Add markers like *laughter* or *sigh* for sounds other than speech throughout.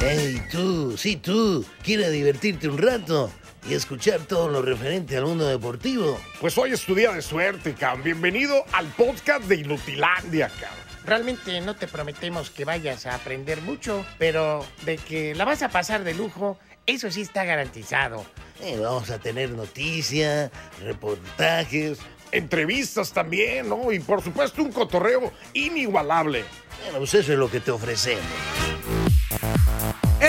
Hey, tú, sí, tú, ¿quieres divertirte un rato y escuchar todo lo referente al mundo deportivo? Pues hoy es tu día de suerte, cabrón. Bienvenido al podcast de Inutilandia, cabrón. Realmente no te prometemos que vayas a aprender mucho, pero de que la vas a pasar de lujo, eso sí está garantizado. Eh, vamos a tener noticias, reportajes. Entrevistas también, ¿no? Y por supuesto un cotorreo inigualable. Bueno, pues eso es lo que te ofrecemos.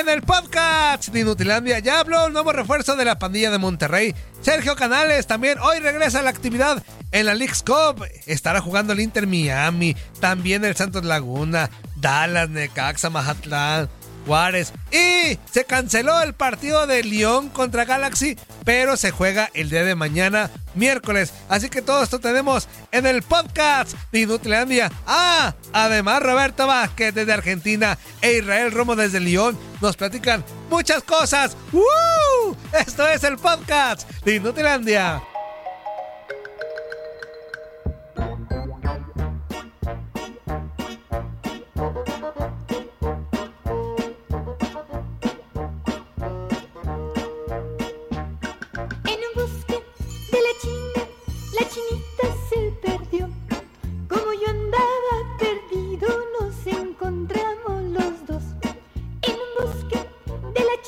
El podcast de Inutilandia ya habló nuevo refuerzo de la pandilla de Monterrey. Sergio Canales también hoy regresa a la actividad en la League's Cup. Estará jugando el Inter Miami, también el Santos Laguna, Dallas, Necaxa, Mazatlán, Juárez. Y se canceló el partido de León contra Galaxy, pero se juega el día de mañana, miércoles. Así que todo esto tenemos en el podcast de Inutilandia. Ah, además Roberto Vázquez desde Argentina e Israel Romo desde León nos platican muchas cosas. ¡Woo! Esto es el podcast de Inutilandia.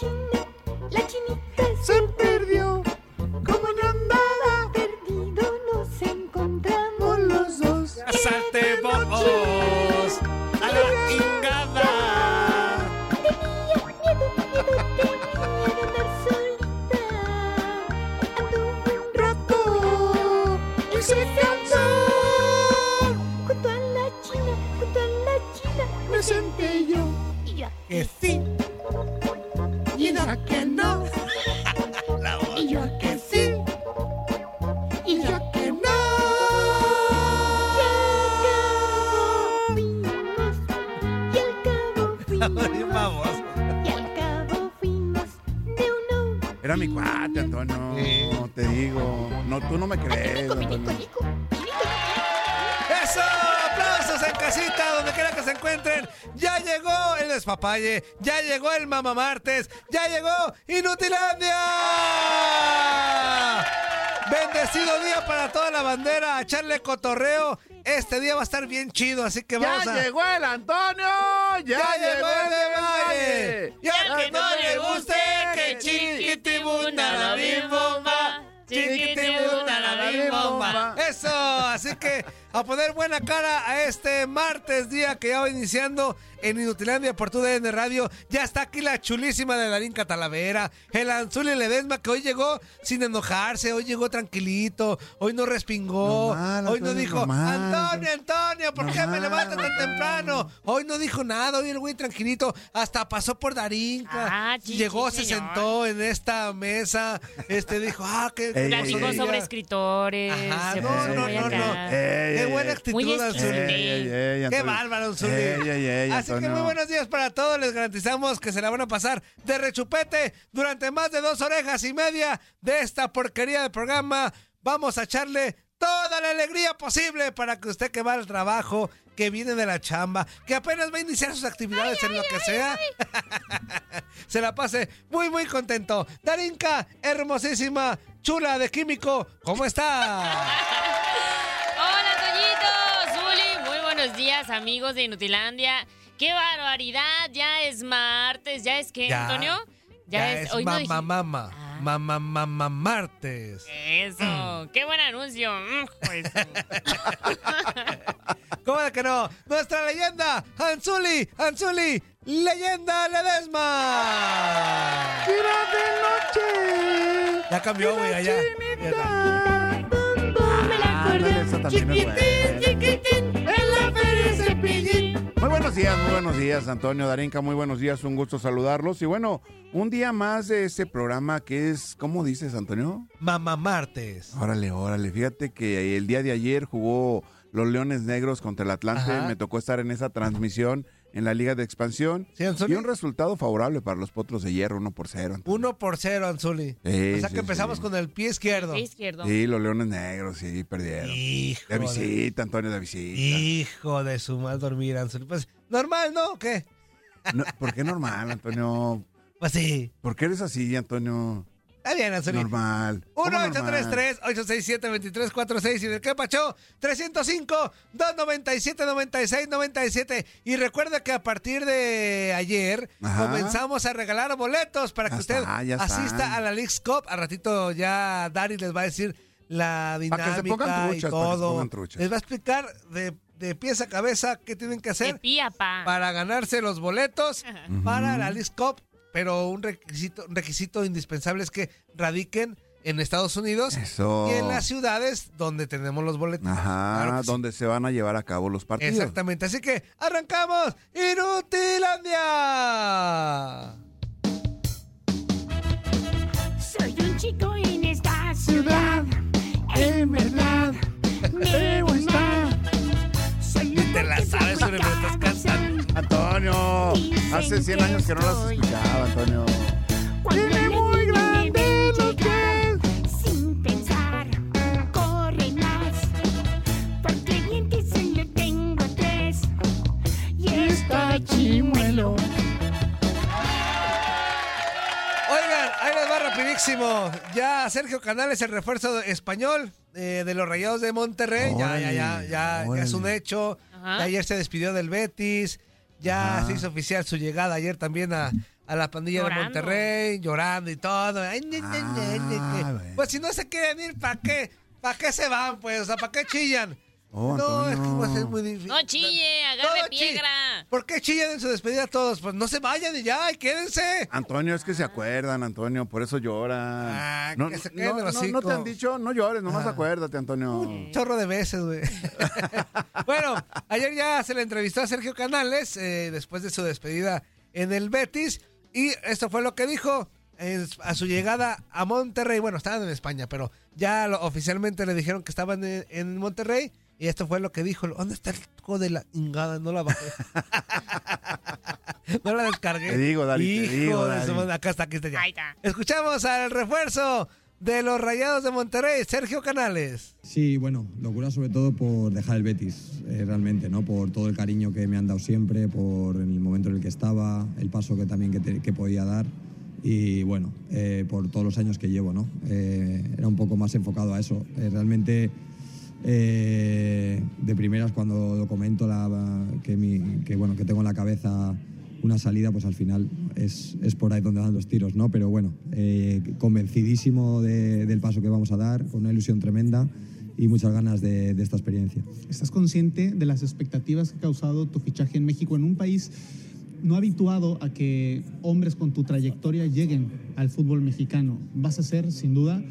De ¡Ya llegó el Mama Martes! ¡Ya llegó Inutilandia! Bendecido día para toda la bandera, a echarle cotorreo. Este día va a estar bien chido, así que vamos ¡Ya a... llegó el Antonio! ¡Ya, ¡Ya llegó el de Valle! Y a que no le guste que chiquitibunda la bimbomba. Chiquitibunda la bimbomba. Eso, así que a poner buena cara a este martes día que ya va iniciando en Inutilandia por tu DN Radio. Ya está aquí la chulísima de Darín Catalavera, el Anzuli Ledesma que hoy llegó sin enojarse, hoy llegó tranquilito, hoy no respingó, Normal, hoy no dijo, normal. Antonio, Antonio, ¿por qué me levantas tan temprano? Hoy no dijo nada, hoy el güey tranquilito, hasta pasó por Darinka. Ah, sí, Llegó, sí, se señor. sentó en esta mesa, este dijo, ah, qué Ey, Platicó sobre escritores. Ajá, se no, puso no, muy no, acá. no. Ey, Qué buena actitud, Anzuli. Qué bárbaro, Anzuli. Así que muy buenos días para todos. Les garantizamos que se la van a pasar de rechupete durante más de dos orejas y media de esta porquería de programa. Vamos a echarle toda la alegría posible para que usted que va al trabajo, que viene de la chamba, que apenas va a iniciar sus actividades en lo que sea, *laughs* se la pase muy, muy contento. Darinka, hermosísima, chula de químico, ¿cómo está? *laughs* buenos días, amigos de Inutilandia. ¡Qué barbaridad! Ya es martes. ¿Ya es Ya, Antonio? Ya, es, hoy no mamá, dije- mamá, Ah. mamá, mamá, martes. Eso. ¡Qué buen anuncio! Mm, pues. *laughs* ¿Cómo de que no? Nuestra leyenda, Anzuli, Anzuli, leyenda Ledesma. noche! Ya cambió, güey, allá. También es buena. chiquitín, Muy buenos días, muy buenos días, Antonio Darinka, muy buenos días, un gusto saludarlos. Y bueno, un día más de este programa que es, ¿cómo dices, Antonio? Mamá Martes. Órale, órale, fíjate que el día de ayer jugó los Leones Negros contra el Atlante, Ajá. me tocó estar en esa transmisión en la Liga de Expansión. ¿Sí, Anzuli? Y un resultado favorable para los Potros de Hierro, uno por cero. Antonio. Uno por cero, Anzuli. Sí, o sea sí, que empezamos sí. con el pie izquierdo. Pie izquierdo. Sí, los Leones Negros, sí, perdieron. Hijo De de, visita, Antonio, de visita. hijo de su mal dormir, Anzuli. Pues, normal, ¿no? ¿O qué? No, ¿Por qué normal, Antonio? *laughs* Pues sí. ¿Por qué eres así, Antonio? Está bien, Anzuli. Normal. ¿Cómo 1 normal? 833 867 2346 y de qué pacho 305 297 96 97 y recuerda que a partir de ayer Ajá. comenzamos a regalar boletos para que Ya usted está, asista están. a la League's Cup. A ratito ya Dari les va a decir la Para que se pongan dinámica y truchas, para que se todo. pongan truchas. Les va a explicar de, de pies a cabeza qué tienen que hacer pía, pa. para ganarse los boletos para la League's Cup, pero un requisito, un requisito indispensable es que radiquen en Estados Unidos Eso. y en las ciudades donde tenemos los boletos. Ajá, Claro que sí. donde se van a llevar a cabo los partidos. Exactamente, así que arrancamos Inutilandia. Soy un chico en esta ciudad, en verdad, me gusta. Te la sabes, pero estás cantando. Antonio, hace 100 que años que no las escuchaba, Antonio. Rapidísimo. Ya Sergio Canales, el refuerzo español eh, de los Rayados de Monterrey. Ya, ya, ya, ya, ya es un hecho. Ya ayer se despidió del Betis. Ya Ajá. se hizo oficial su llegada ayer también a, a la pandilla de. Monterrey, llorando y todo. Ay. Ah. Pues si no se quieren ir, ¿para qué? ¿Para qué se van, pues? O sea, ¿para qué chillan? Oh, no, es que va a ser muy difícil. No chille, agarre No, piedra. ¿Por qué chillan en su despedida todos? Pues no se vayan y ya, y quédense. Antonio, es que se acuerdan, Antonio, por eso lloran. Ah, no, que se no, no, no te han dicho, no llores, nomás Ah. acuérdate, Antonio. Un chorro de veces, güey. *laughs* bueno, ayer ya se le entrevistó a Sergio Canales eh, después de su despedida en el Betis y esto fue lo que dijo a su llegada a Monterrey. Bueno, estaban en España, pero ya lo- oficialmente le dijeron que estaban en, en Monterrey y esto fue lo que dijo. ¿Dónde está el hijo de la ingada? No la bajé. *laughs* no la descargué. Te digo, Dari, te Hijo digo, de su. Acá está, aquí está ya. Ahí está. Escuchamos al refuerzo de los Rayados de Monterrey, Sergio Canales. Sí, bueno, locura sobre todo por dejar el Betis, eh, realmente, ¿no? Por todo el cariño que me han dado siempre, por el momento en el que estaba, el paso que también que, te- que podía dar y bueno, eh, por todos los años que llevo, ¿no? Eh, era un poco más enfocado a eso. Eh, realmente, eh, de primeras cuando lo que, bueno, que tengo en la cabeza una salida, pues al final es, es por ahí donde dan los tiros, ¿no? Pero bueno, eh, convencidísimo de- del paso que vamos a dar, con una ilusión tremenda y muchas ganas de, de esta experiencia. ¿Estás consciente de las expectativas que ha causado tu fichaje en México en un país no habituado a que hombres con tu trayectoria lleguen al fútbol mexicano? Vas a ser, sin duda,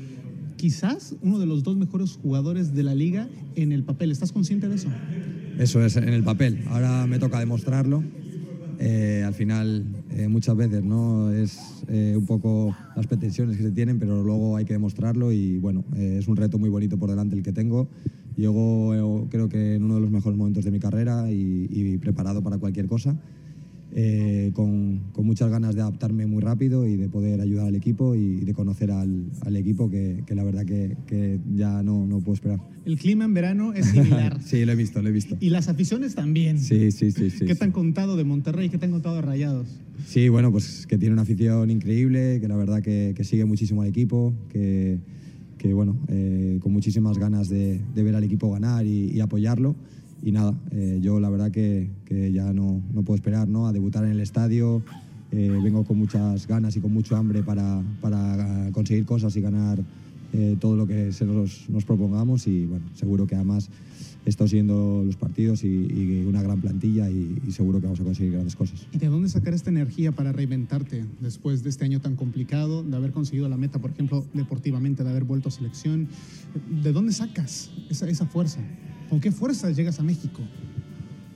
quizás uno de los dos mejores jugadores de la liga en el papel. ¿Estás consciente de eso? Eso es en el papel. Ahora me toca demostrarlo. Eh, al final, eh, muchas veces, ¿no? Es eh, un poco las pretensiones que se tienen, pero luego hay que demostrarlo y bueno, eh, es un reto muy bonito por delante el que tengo. Llego, eh, creo que en uno de los mejores momentos de mi carrera y, y preparado para cualquier cosa. Eh, con, con muchas ganas de adaptarme muy rápido y de poder ayudar al equipo y de conocer al, al equipo que, que la verdad que, que ya no, no puedo esperar. El clima en verano es similar. *laughs* sí, lo he visto, lo he visto. y las aficiones también. Sí, sí, sí. sí ¿Qué te han contado de Monterrey? ¿Qué te han contado de Rayados? Sí, bueno, pues que tiene una afición increíble, que la verdad que, que sigue muchísimo al equipo, que, que bueno, eh, con muchísimas ganas de, de ver al equipo ganar y, y apoyarlo. Y nada, eh, yo la verdad que, que ya no, no puedo esperar ¿no? a debutar en el estadio. Eh, vengo con muchas ganas y con mucho hambre para, para conseguir cosas y ganar eh, todo lo que nos propongamos. Y bueno, seguro que además he estado siguiendo los partidos y, y una gran plantilla y, y seguro que vamos a conseguir grandes cosas. ¿Y de dónde sacar esta energía para reinventarte después de este año tan complicado, de haber conseguido la meta, por ejemplo, deportivamente, de haber vuelto a selección? ¿De dónde sacas esa, esa fuerza? ¿Con qué fuerzas llegas a México?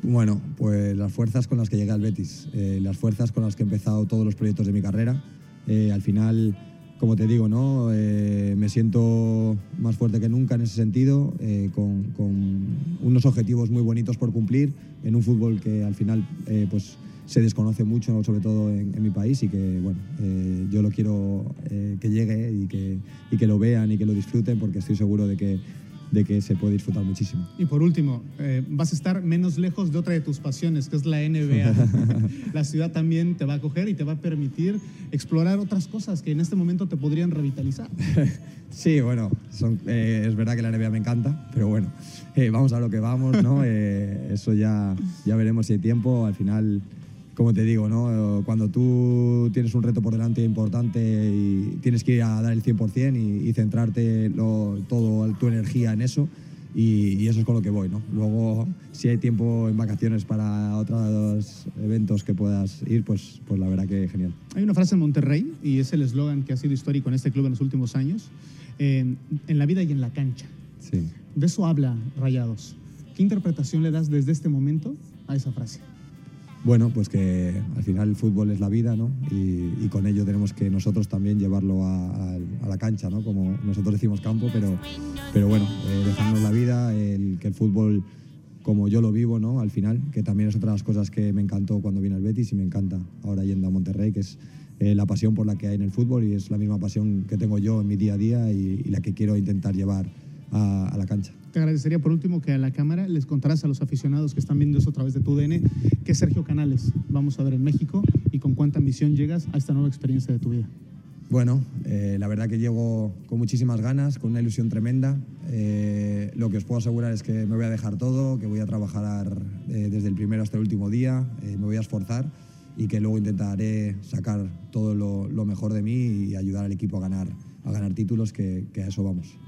Bueno, pues las fuerzas con las que llegué al Betis, eh, las fuerzas con las que he empezado todos los proyectos de mi carrera. Eh, al final, como te digo, ¿no? Eh, me siento más fuerte que nunca en ese sentido, eh, con, unos objetivos muy bonitos por cumplir en un fútbol que al final eh, pues, se desconoce mucho, sobre todo en, en mi país, y que bueno, yo lo quiero que llegue y que, y que lo vean y que lo disfruten, porque estoy seguro de que de que se puede disfrutar muchísimo. Y por último, eh, vas a estar menos lejos de otra de tus pasiones, que es la NBA. *laughs* la ciudad también te va a acoger y te va a permitir explorar otras cosas que en este momento te podrían revitalizar. *laughs* Sí, bueno, son- eh, es verdad que la NBA me encanta, pero bueno, eh, vamos a lo que vamos, ¿no? *laughs* Eh, eso ya, ya veremos si hay tiempo. Al final, como te digo, ¿no? Cuando tú tienes un reto por delante importante y tienes que ir a dar el 100% y, y centrarte lo, todo tu energía en eso, y, y eso es con lo que voy, ¿no? Luego, si hay tiempo en vacaciones para otros eventos que puedas ir, pues, pues la verdad que genial. Hay una frase en Monterrey, y es el eslogan que ha sido histórico en este club en los últimos años, eh, en la vida y en la cancha. Sí. De eso habla Rayados. ¿Qué interpretación le das desde este momento a esa frase? Bueno, pues que al final el fútbol es la vida, ¿no? Y, con ello tenemos que nosotros también llevarlo a, la cancha, ¿no? Como nosotros decimos campo, pero, pero bueno, eh, dejarnos la vida, que el fútbol, como yo lo vivo, ¿no? Al final, que también es otra de las cosas que me encantó cuando vine al Betis y me encanta ahora yendo a Monterrey, que es eh, la pasión por la que hay en el fútbol y es la misma pasión que tengo yo en mi día a día y, la que quiero intentar llevar a la cancha. Te agradecería por último que a la cámara les contarás a los aficionados que están viendo eso a través de tu DN qué Sergio Canales vamos a ver en México y con cuánta ambición llegas a esta nueva experiencia de tu vida. Bueno, eh, la verdad que llego con muchísimas ganas, con una ilusión tremenda. Eh, lo que os puedo asegurar es que me voy a dejar todo, que voy a trabajar eh, desde el primero hasta el último día, eh, me voy a esforzar y que luego intentaré sacar todo lo, lo mejor de mí y ayudar al equipo a ganar, a ganar títulos, que, que a eso vamos.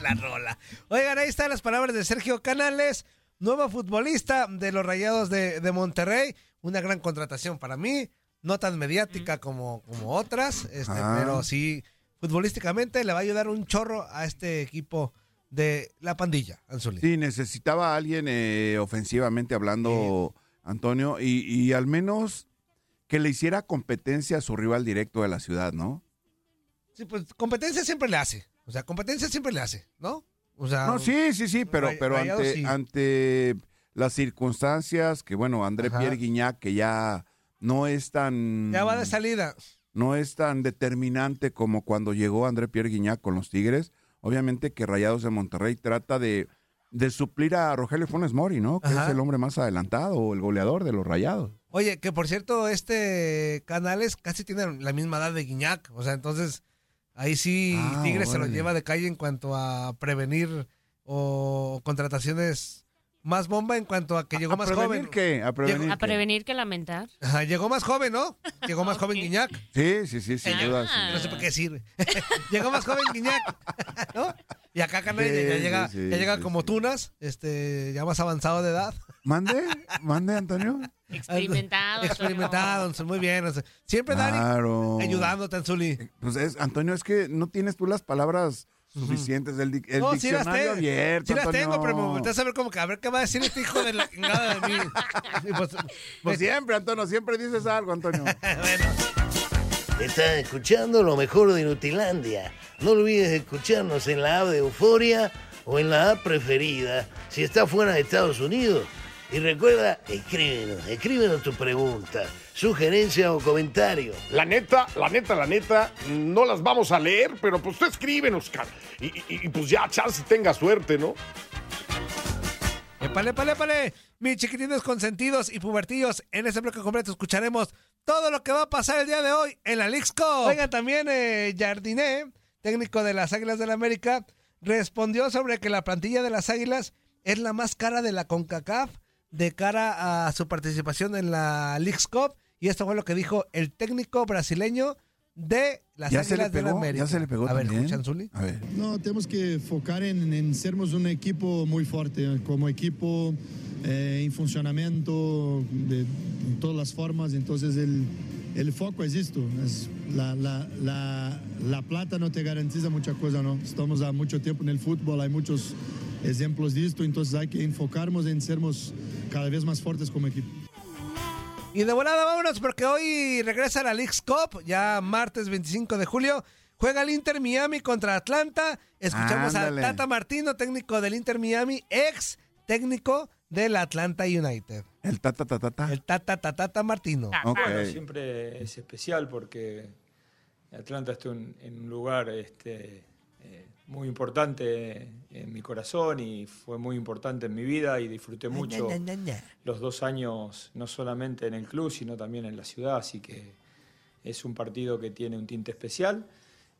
La rola. Oigan, ahí están las palabras de Sergio Canales, nuevo futbolista de los Rayados de, de Monterrey. Una gran contratación para mí, no tan mediática como, como otras, este, Ah. pero sí, futbolísticamente le va a ayudar un chorro a este equipo de la pandilla, Anzuli. Sí, necesitaba a alguien eh, ofensivamente hablando, Antonio, y, y al menos que le hiciera competencia a su rival directo de la ciudad, ¿no? Sí, pues competencia siempre le hace. O sea, competencia siempre le hace, ¿no? O sea, No, sí, sí, sí, pero, pero ante, sí. ante las circunstancias que, bueno, André Ajá. Pierre Guignac, que ya no es tan... ya va de salida. no es tan determinante como cuando llegó André Pierre Guignac con los Tigres. Obviamente que Rayados de Monterrey trata de, de suplir a Rogelio Funes Mori, ¿no? Que Ajá. es el hombre más adelantado o el goleador de los Rayados. Oye, que por cierto, este Canales casi tiene la misma edad de Guiñac. O sea, entonces ahí sí Ah, Tigres se lo lleva de calle en cuanto a prevenir o contrataciones más bomba en cuanto a que llegó ¿A más joven. qué? ¿A prevenir A qué? prevenir que lamentar. Ajá, llegó más joven, ¿no? Llegó más joven. Guiñac. Sí, sí, sí, sin Ah. duda. sin No sé por qué decir. *laughs* llegó más joven Guiñac, *laughs* ¿no? Y acá Sí, ya, sí, llega, sí, ya llega sí, como sí. Tunas, este, ya más avanzado de edad. Mande, mande, Antonio. Experimentado. Experimentado, Anzuli, muy bien. Siempre Dani Claro. ayudándote, Anzuli. Pues es, Antonio, es que no tienes tú las palabras suficientes del dic- el No, sí las, diccionario tengo, abierto. sí las Antonio. tengo, pero me volteas a ver como que a ver qué va a decir este hijo de la chingada de mí. *laughs* Pues, Pues siempre, Antonio, siempre dices algo, Antonio. *laughs* bueno, Estás escuchando lo mejor de Nutilandia. No olvides escucharnos en la app de Euforia o en la app preferida si estás fuera de Estados Unidos. Y recuerda, escríbenos, escríbenos tu pregunta, sugerencia o comentario. La neta, la neta, la neta, no las vamos a leer, pero pues tú escríbenos, cara. Y, y- y, pues ya, chance tenga suerte, ¿no? épale, épale, épale. Mis chiquitines consentidos y pubertillos, en este bloque completo escucharemos todo lo que va a pasar el día de hoy en la Cup. Oigan, también eh, Jardiné, técnico de las Águilas del la América, respondió sobre que la plantilla de las Águilas es la más cara de la CONCACAF de cara a su participación en la Leagues Cup. Y esto fue lo que dijo el técnico brasileño de las ¿Ya se le Águilas de la pegó? América. ¿Ya se le pegó A ver, también? escuchan, Zuli. A ver. No, temos que focar en, en sermos un equipo muy fuerte, como equipo eh, en funcionamiento de, en todas las formas. Entonces el, el foco es esto. Es la, la, la, la plata no te garantiza mucha cosa, ¿no? Estamos há mucho tiempo en el fútbol, hay muchos ejemplos de esto, entonces hay que enfocarnos en sermos cada vez más fuertes como equipo. Y de volada vámonos porque hoy regresa la Leagues Cup, ya martes 25 de julio. Juega el Inter Miami contra Atlanta. Escuchamos Ándale. a Tata Martino, técnico del Inter Miami, ex técnico del Atlanta United. El tata, tata, tata. El Tata Tata Martino. Ok. Bueno, siempre es especial porque Atlanta está en, un lugar este, muy importante en mi corazón y fue muy importante en mi vida y disfruté mucho los dos años, no solamente en el club, sino también en la ciudad, así que es un partido que tiene un tinte especial.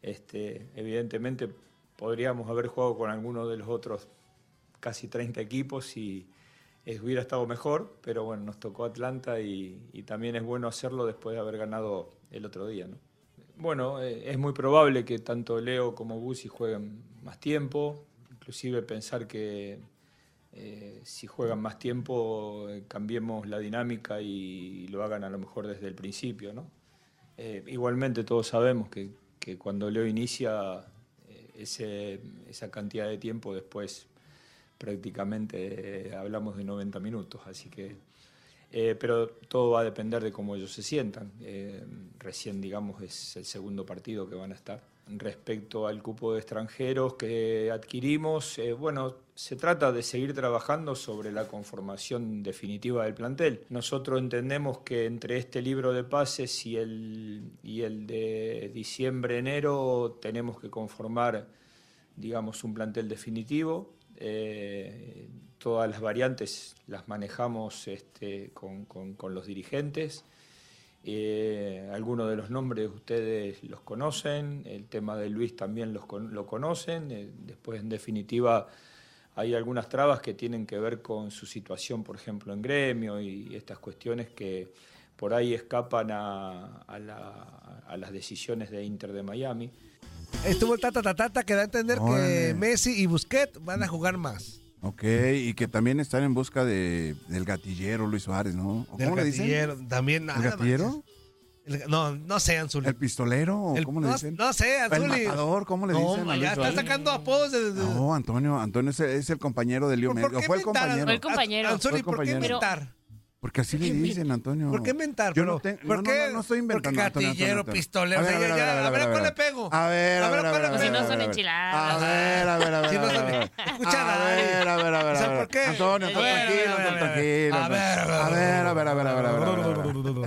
Este, evidentemente podríamos haber jugado con alguno de los otros casi 30 equipos y eh, hubiera estado mejor, pero bueno, nos tocó Atlanta y, y también es bueno hacerlo después de haber ganado el otro día. ¿no? Bueno, eh, es muy probable que tanto Leo como Busi jueguen más tiempo, inclusive pensar que eh, si juegan más tiempo eh, cambiemos la dinámica y, lo hagan a lo mejor desde el principio. ¿no? Igualmente todos sabemos que, cuando Leo inicia ese- esa cantidad de tiempo después prácticamente hablamos de 90 minutos, así que eh, pero todo va a depender de cómo ellos se sientan. Eh, recién, digamos, es el segundo partido que van a estar. Respecto al cupo de extranjeros que adquirimos, eh, bueno, se trata de seguir trabajando sobre la conformación definitiva del plantel. Nosotros entendemos que entre este libro de pases y el, y el de diciembre-enero tenemos que conformar, digamos, un plantel definitivo. Todas las variantes las manejamos este, con, con- con los dirigentes. Eh, algunos de los nombres ustedes los conocen, el tema de Luis también los con- lo conocen. eh, después, en definitiva, hay algunas trabas que tienen que ver con su situación, por ejemplo, en gremio y estas cuestiones que por ahí escapan a, a la- a las decisiones de Inter de Miami. Estuvo el Tata Tatata que da a entender que. Messi y Busquets van a jugar más. Ok, y que también están en busca de, del gatillero Luis Suárez, ¿no? ¿O Del ¿Cómo le dicen? gatillero, también. ¿El gatillero? El- no, no sé, Anzuli. ¿El pistolero? ¿O El- ¿Cómo le no, dicen? no sé, ¿El Anzuli. matador? ¿Cómo le No, dicen? a ya está sacando apodos de... de- No, Antonio, Antonio es, es el compañero de Leo Messi. ¿Por qué Fue el compañero. Fue el compañero. Anzuli, el ¿por qué inventar? Porque así le dicen, Antonio. ¿Por qué inventar? Yo no, te- ¿por no, qué? no, no estoy inventando. Porque Antonio, Antonio, gatillero, Antonio. pistolero, A ver, ya, a ver, ya, a ver, a ver, a ver, ¿a cuál a le ver. pego? A ver, a A ver, ver, a ¿cuál ver. le a ver, Si no a ver, son a ver. enchiladas. A ver, a ver, a ver. Si no a ver, son- a ver. escucha, A ver, a ver, a ver. O sea, a ver. ¿por qué? Antonio, A está ver, tranquilo, a ver, está a ver, tranquilo. a ver, a ver, A ver, a ver, a ver, a ver, a ver, a ver, a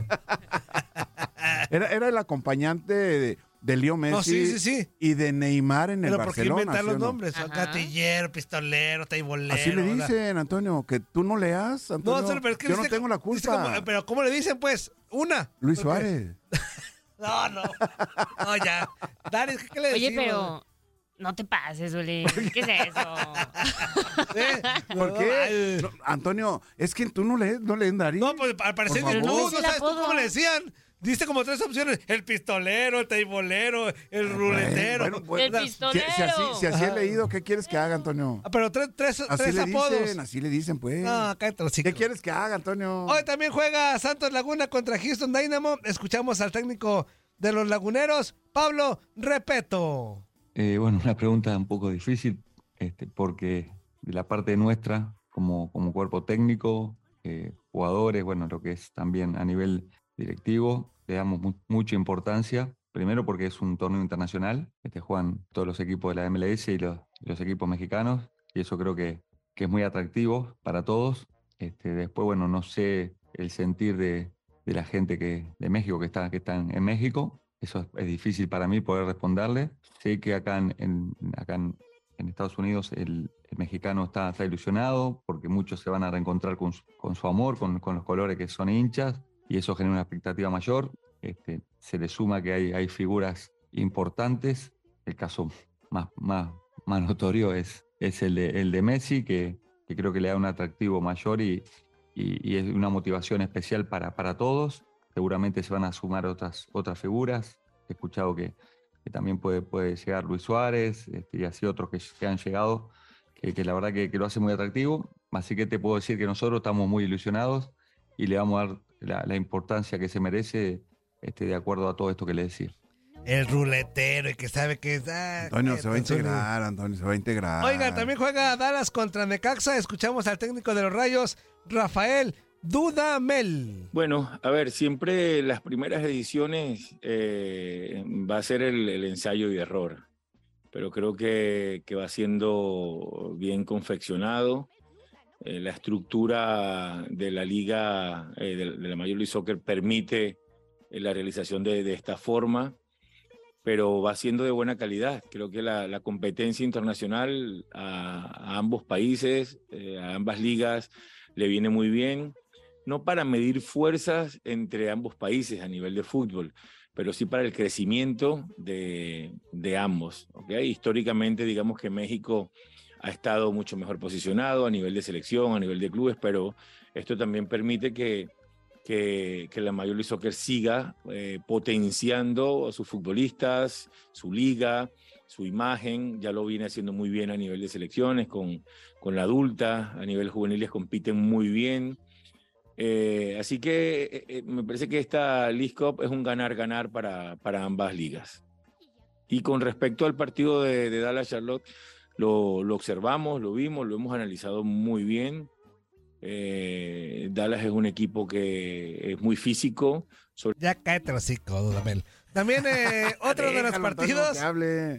ver. Era el acompañante de, de Leo Messi No, sí, sí, sí. y de Neymar en el Pero ¿por qué Barcelona. inventar ¿sí los no? nombres? Ajá. Gatillero, pistolero, taibolero. Así le dicen, Antonio, que tú no leas, No, Antonio. Anzuli, pero es que Yo no tengo la culpa. como- pero ¿cómo le dicen, pues? Una. Luis. Suárez. *laughs* No, no. No, ya. Dani, ¿qué le Oye, decimos? pero no te pases, Uli. ¿Qué es eso? *laughs* ¿Eh? ¿Por No, qué? No, Antonio, es que tú no lees, no lees Darín. No, pues al parecer tú, no Pero no el sabes tú cómo le decían. Diste como tres opciones. El pistolero, el taibolero, el ruletero. Bueno, bueno, El si- pistolero. Si, así, si así he leído, ¿qué quieres que haga, Antonio? Ah, pero tres, tres, Así tres le apodos. dicen, así le dicen, pues. No, cállate. ¿Qué quieres que haga, Antonio? Hoy también juega Santos Laguna contra Houston Dynamo. Escuchamos al técnico de los laguneros, Pablo Repeto. Eh, bueno, una pregunta un poco difícil, este, porque de la parte nuestra, como, como cuerpo técnico, eh, jugadores, bueno, lo que es también a nivel directivo, le damos mu- mucha importancia. Primero porque es un torneo internacional, este, juegan todos los equipos de la MLS y los, equipos mexicanos, y eso creo que, que es muy atractivo para todos. Este, después, bueno, no sé el sentir de, de la gente que, de México que está, que están en México. Eso es, es difícil para mí poder responderle. Sé que acá en, en- acá en, en Estados Unidos el, el mexicano está, está ilusionado porque muchos se van a reencontrar con su, con su amor, con, con los colores que son hinchas y eso genera una expectativa mayor. Este, se le suma que hay, hay figuras importantes. El caso más, más, más notorio es, es el, de, el de Messi, que, que creo que le da un atractivo mayor y, y- es una motivación especial para, para todos. Seguramente se van a sumar otras, otras figuras. He escuchado que, que también puede, puede llegar Luis Suárez este, y así otros que, que han llegado, que, que la verdad que, que lo hace muy atractivo. Así que te puedo decir que nosotros estamos muy ilusionados y le vamos a dar la, la importancia que se merece este, de acuerdo a todo esto que le decía. El ruletero y que sabe que es. ah, Antonio se va a integrar, Antonio se va a integrar. Oigan, también juega Dallas contra Necaxa. Escuchamos al técnico de los Rayos, Rafael Dudamel. Bueno, a ver, siempre las primeras ediciones eh, va a ser el, el ensayo y error, pero creo que, que va siendo bien confeccionado. Eh, la estructura de la liga, eh, de, la Major League Soccer, permite eh, la realización de, esta forma. pero va siendo de buena calidad. Creo que la, competencia internacional a, ambos países, a ambas ligas, le viene muy bien, no para medir fuerzas entre ambos países a nivel de fútbol, pero sí para el crecimiento de, de ambos. ¿ok? Históricamente, digamos que México ha estado mucho mejor posicionado a nivel de selección, a nivel de clubes, pero esto también permite que, que, la Major League Soccer siga eh, potenciando a sus futbolistas, su liga, su imagen, ya lo viene haciendo muy bien a nivel de selecciones, con, con la adulta, a nivel juveniles compiten muy bien. Eh, así que eh, me parece que esta League Cup es un ganar-ganar para, para ambas ligas. Y con respecto al partido de Dallas Charlotte, lo, lo observamos, lo vimos, lo hemos analizado muy bien. Eh, Dallas es un equipo que es muy físico. Ya cállate el hocico, Dudamel. También eh, *laughs* otro de los partidos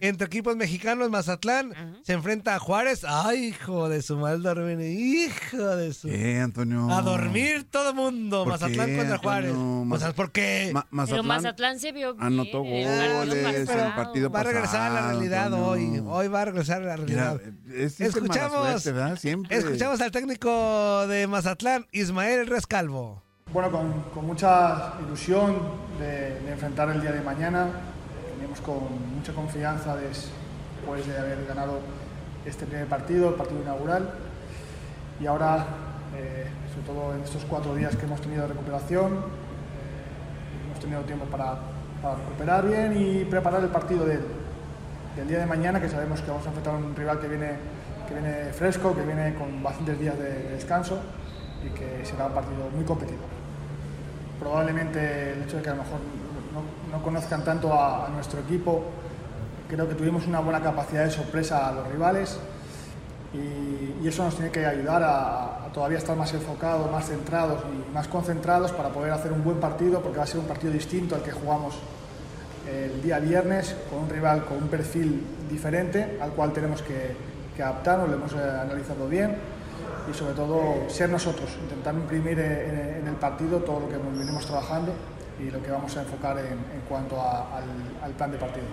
entre equipos mexicanos, Mazatlán se enfrenta a Juárez. Ay, hijo de su mal dormir, hijo de su... ¿Qué, Antonio? A dormir todo mundo, ¿Por Mazatlán qué, contra Juárez. Antonio? O sea, ¿por qué? Ma- Pero Mazatlán Mazatlán se vio bien. anotó goles en el pasado. partido Va a regresar a la realidad Antonio. hoy. Hoy va a regresar a la realidad. Mira, es- es escuchamos. Siempre. escuchamos al técnico de Mazatlán, Ismael Rescalvo. Bueno, con, mucha ilusión de, enfrentar el día de mañana. Venimos con mucha confianza des- después de haber ganado este primer partido, el partido inaugural. Y ahora, eh, sobre todo en estos cuatro días que hemos tenido de recuperación, eh, hemos tenido tiempo para, recuperar bien y preparar el partido del, día de mañana, que sabemos que vamos a enfrentar a un rival que viene, que viene fresco, que viene con bastantes días de, de descanso y que será un partido muy competitivo. Probablemente el hecho de que a lo mejor no, no conozcan tanto a, nuestro equipo, creo que tuvimos una buena capacidad de sorpresa a los rivales y, y eso nos tiene que ayudar a, a todavía estar más enfocados, más centrados y más concentrados para poder hacer un buen partido, porque va a ser un partido distinto al que jugamos el día viernes con un rival con un perfil diferente al cual tenemos que, que adaptarnos, lo hemos eh, analizado bien y sobre todo ser nosotros, intentar imprimir en, en el partido todo lo que venimos trabajando y lo que vamos a enfocar en, en cuanto a- al, al plan de partido.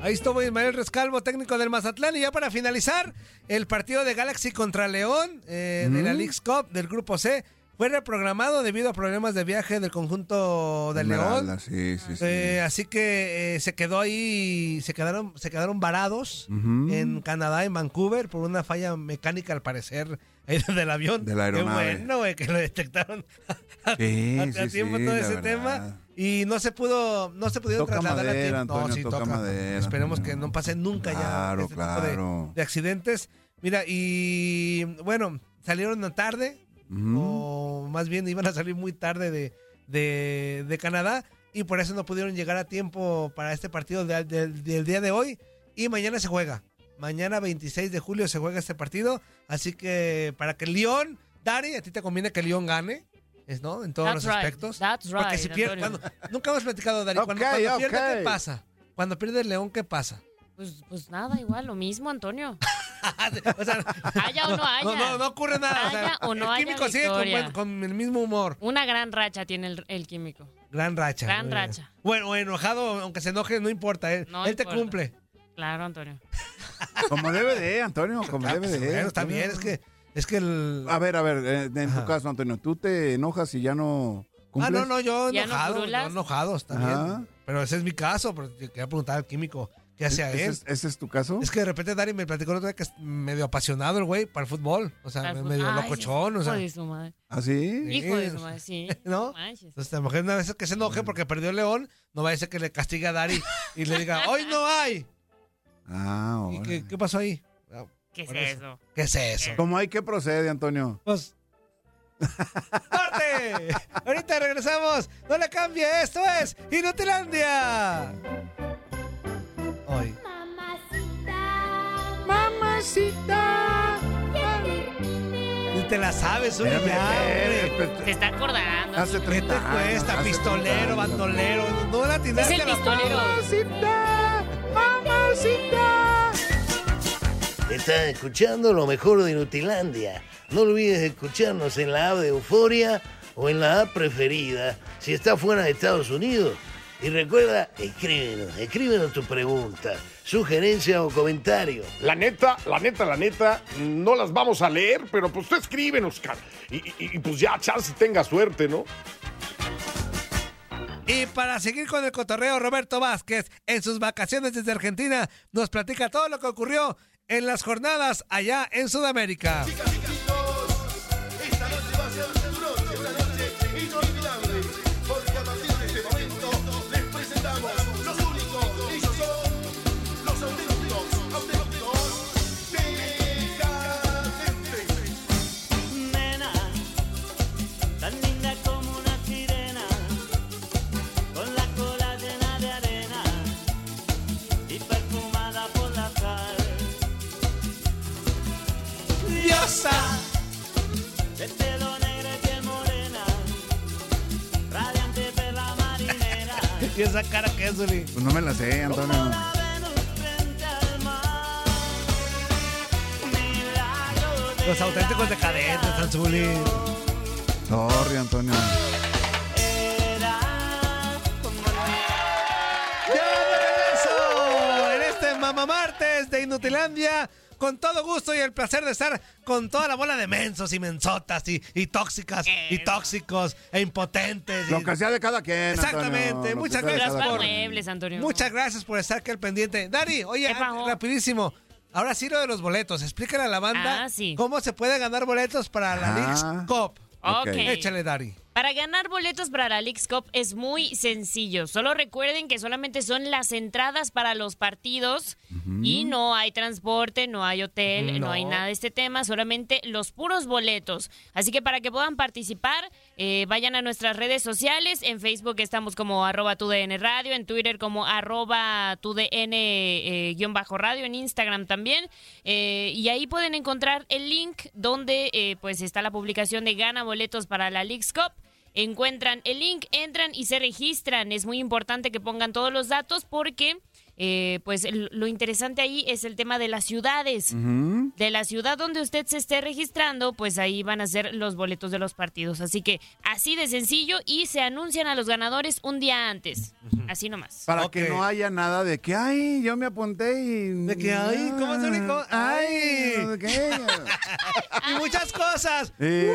Ahí estuvo Ismael Rescalvo, técnico del Mazatlán. Y ya para finalizar, el partido de Galaxy contra León eh, de la Mm. Leagues Cup del Grupo C fue reprogramado debido a problemas de viaje del conjunto de León. Esmeralda, Sí, sí, sí. Eh, así que eh, se quedó ahí, se quedaron, se quedaron varados en Canadá, en Vancouver, por una falla mecánica al parecer *laughs* ahí del avión. De la aeronave. Qué bueno, güey, que lo detectaron *laughs* a, a- a tiempo todo ese verdad. tema. Y no se pudo, no se pudieron Toca trasladar a madera, tiempo. Antonio, sí, toca toca. madera. Esperemos que no pase nunca Claro, ya este tipo claro. de, de accidentes. Mira, y bueno, salieron tarde, O más bien iban a salir muy tarde de, de, de Canadá y por eso no pudieron llegar a tiempo para este partido de- del- día de hoy y mañana se juega. Mañana 26 de julio se juega este partido, así que para que León, Dari, a ti te conviene que León gane, es, ¿no? En todos That's los right, aspectos. that's Porque si pierde, cuando- nunca hemos platicado, Dari, cuando, pierde. ¿qué pasa? Cuando pierde el León, ¿qué pasa? Pues, pues nada, igual, lo mismo, Antonio. *laughs* O sea, Haya o no haya. No, no, no ocurre nada. o sea, Haya o no el haya químico sigue con, victoria. buen- con el mismo humor. Una gran racha tiene el, el químico. Gran racha. Gran muy bien. racha. Bueno, o enojado, aunque se enoje, no importa. Él, No él te importa. cumple. Claro, Antonio. *laughs* Como debe de, Antonio, como debe de. Bueno, está Antonio. bien, es que, es que el... A ver, a ver, eh, en Ajá. tu caso, Antonio, ¿tú te enojas y ya no Ah, cumples? no, no, yo ¿Ya no enojado, yo enojado, está Ajá. bien. Pero ese es mi caso, pero te quería preguntar al químico, ¿qué hace a ¿Ese él? es, ese es tu caso? Es que de repente Dari me platicó el otro día que es medio apasionado el güey para el fútbol. O sea, medio Ay, locochón, o sea. Hijo de su madre. ¿Ah, sí? Hijo de su madre, sí. *laughs* ¿No? manches. Entonces, a lo mejor una vez que se enoje porque perdió el León, no vaya a ser que le castigue a Dari y le diga, hoy no hay. Ah, ¿Y qué, qué pasó ahí? Ah, ¿Qué es eso? ¿Qué es eso? ¿Cómo hay que procede, Antonio? Pues. *laughs* ¡Corte! Ahorita regresamos. No le cambie, esto es Inutilandia. Hoy. Mamacita. Ni te la sabes, espérame, Se está acordando. Hace ¿Qué 30 te cuesta? hace 30 Pistolero, bandolero. No la Es tiraste el pistolero. Mamacita. Mamacita. Estás escuchando lo mejor de Nutilandia. No olvides escucharnos en la app de Euforia o en la app preferida si estás fuera de Estados Unidos. Y recuerda, escríbenos, escríbenos tu pregunta, sugerencia o comentario. La neta, la neta, la neta, no las vamos a leer, pero pues tú escríbenos, Oscar. Y, y- y pues ya, chance tenga suerte, ¿no? Y para seguir con el cotorreo, Roberto Vázquez, en sus vacaciones desde Argentina, nos platica todo lo que ocurrió en las jornadas allá en Sudamérica. Esta y esa cara que es, Uli. Pues no me la sé, Antonio. Los auténticos decadentes, Anzuli. Sorry, Antonio. ¡Ya de regreso! En este Mamá Martes de Inutilandia. Con todo gusto y el placer de estar con toda la bola de mensos y mensotas y, y tóxicas y tóxicos e impotentes. Lo y- que sea de cada quien. Exactamente. Antonio, Muchas gracias por. muebles, Antonio. Muchas gracias por estar aquí al pendiente. Dari, oye, ah, rapidísimo. Ahora sí lo de los boletos. Explícale a la banda Ah, sí. cómo se puede ganar boletos para la Ah, Leagues Cup. ok. Échale, Dari. Para ganar boletos para la Leagues Cup es muy sencillo. Solo recuerden que solamente son las entradas para los partidos y no hay transporte, no hay hotel, no. No. hay nada de este tema, solamente los puros boletos. Así que para que puedan participar, eh, vayan a nuestras redes sociales. En Facebook estamos como arroba tudn radio, en Twitter como arroba tudn eh, guion bajo radio, en Instagram también. Eh, y ahí pueden encontrar el link donde eh, pues está la publicación de gana boletos para la Leagues Cup. Encuentran el link, entran y se registran. Es muy importante que pongan todos los datos porque eh, pues lo interesante ahí es el tema de las ciudades. De la ciudad donde usted se esté registrando, pues ahí van a ser los boletos de los partidos. Así que así de sencillo y se anuncian a los ganadores un día antes. Así nomás. Para que no haya nada de que, ay, yo me apunté y... De que, ay, ¿cómo se ubicó? ¡Ay! ¿de qué? *laughs* y muchas cosas. Eh, *laughs*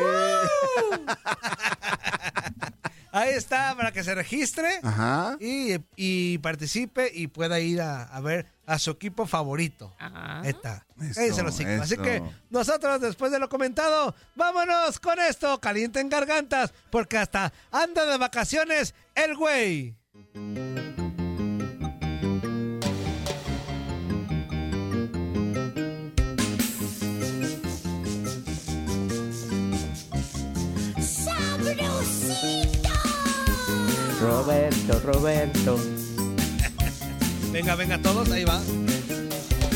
*laughs* Ahí está, para que se registre Ajá. y, y participe y pueda ir a, a ver a su equipo favorito. Ahí está. Eso, Ese lo sigo. Así que nosotros, después de lo comentado, vámonos con esto. Calienten gargantas, porque hasta anda de vacaciones el güey. Roberto, Roberto. Venga, venga, todos, ahí va.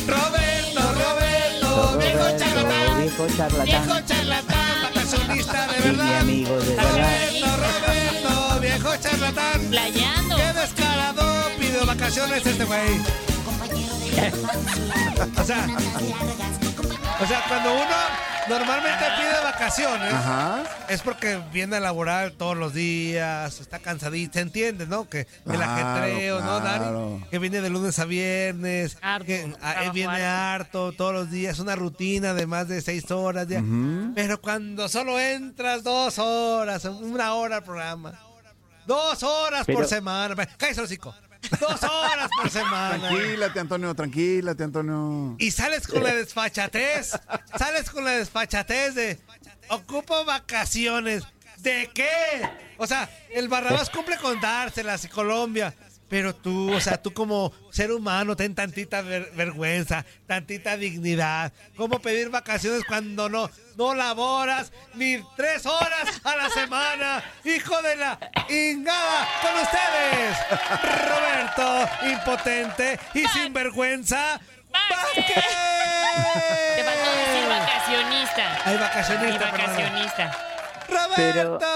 Roberto, Roberto, viejo charlatán. Viejo charlatán. Viejo charlatán, vacacionista de verdad. amigo de verdad. Roberto, Roberto, viejo charlatán. Playando. Qué descarado pide vacaciones este güey. *laughs* o sea, o sea, cuando uno normalmente pide vacaciones, Ajá. es porque viene a laborar todos los días, está cansadito, se entiende, ¿no? Que el Claro, ajetreo, ¿no, claro. Dari? Que viene de lunes a viernes, que ah, él viene harto todos los días, una rutina de más de seis horas. ya. Pero cuando solo entras dos horas, una hora al programa, dos horas por semana, cállese el hocico, dos horas por semana. Tranquilate, Antonio, tranquilate, Antonio. Y sales con la desfachatez. Sales con la desfachatez de ocupo vacaciones. ¿De qué? O sea, el Barrabás cumple con dárselas y Colombia. Pero tú, o sea, tú como ser humano, ten tantita ver- vergüenza, tantita dignidad. ¿Cómo pedir vacaciones cuando no, no laboras ni tres horas a la semana? ¡Hijo de la ingada! Con ustedes, Roberto, impotente y sin vergüenza. Te faltó decir vacacionista. Ay, vacacionista, ¡Roberto!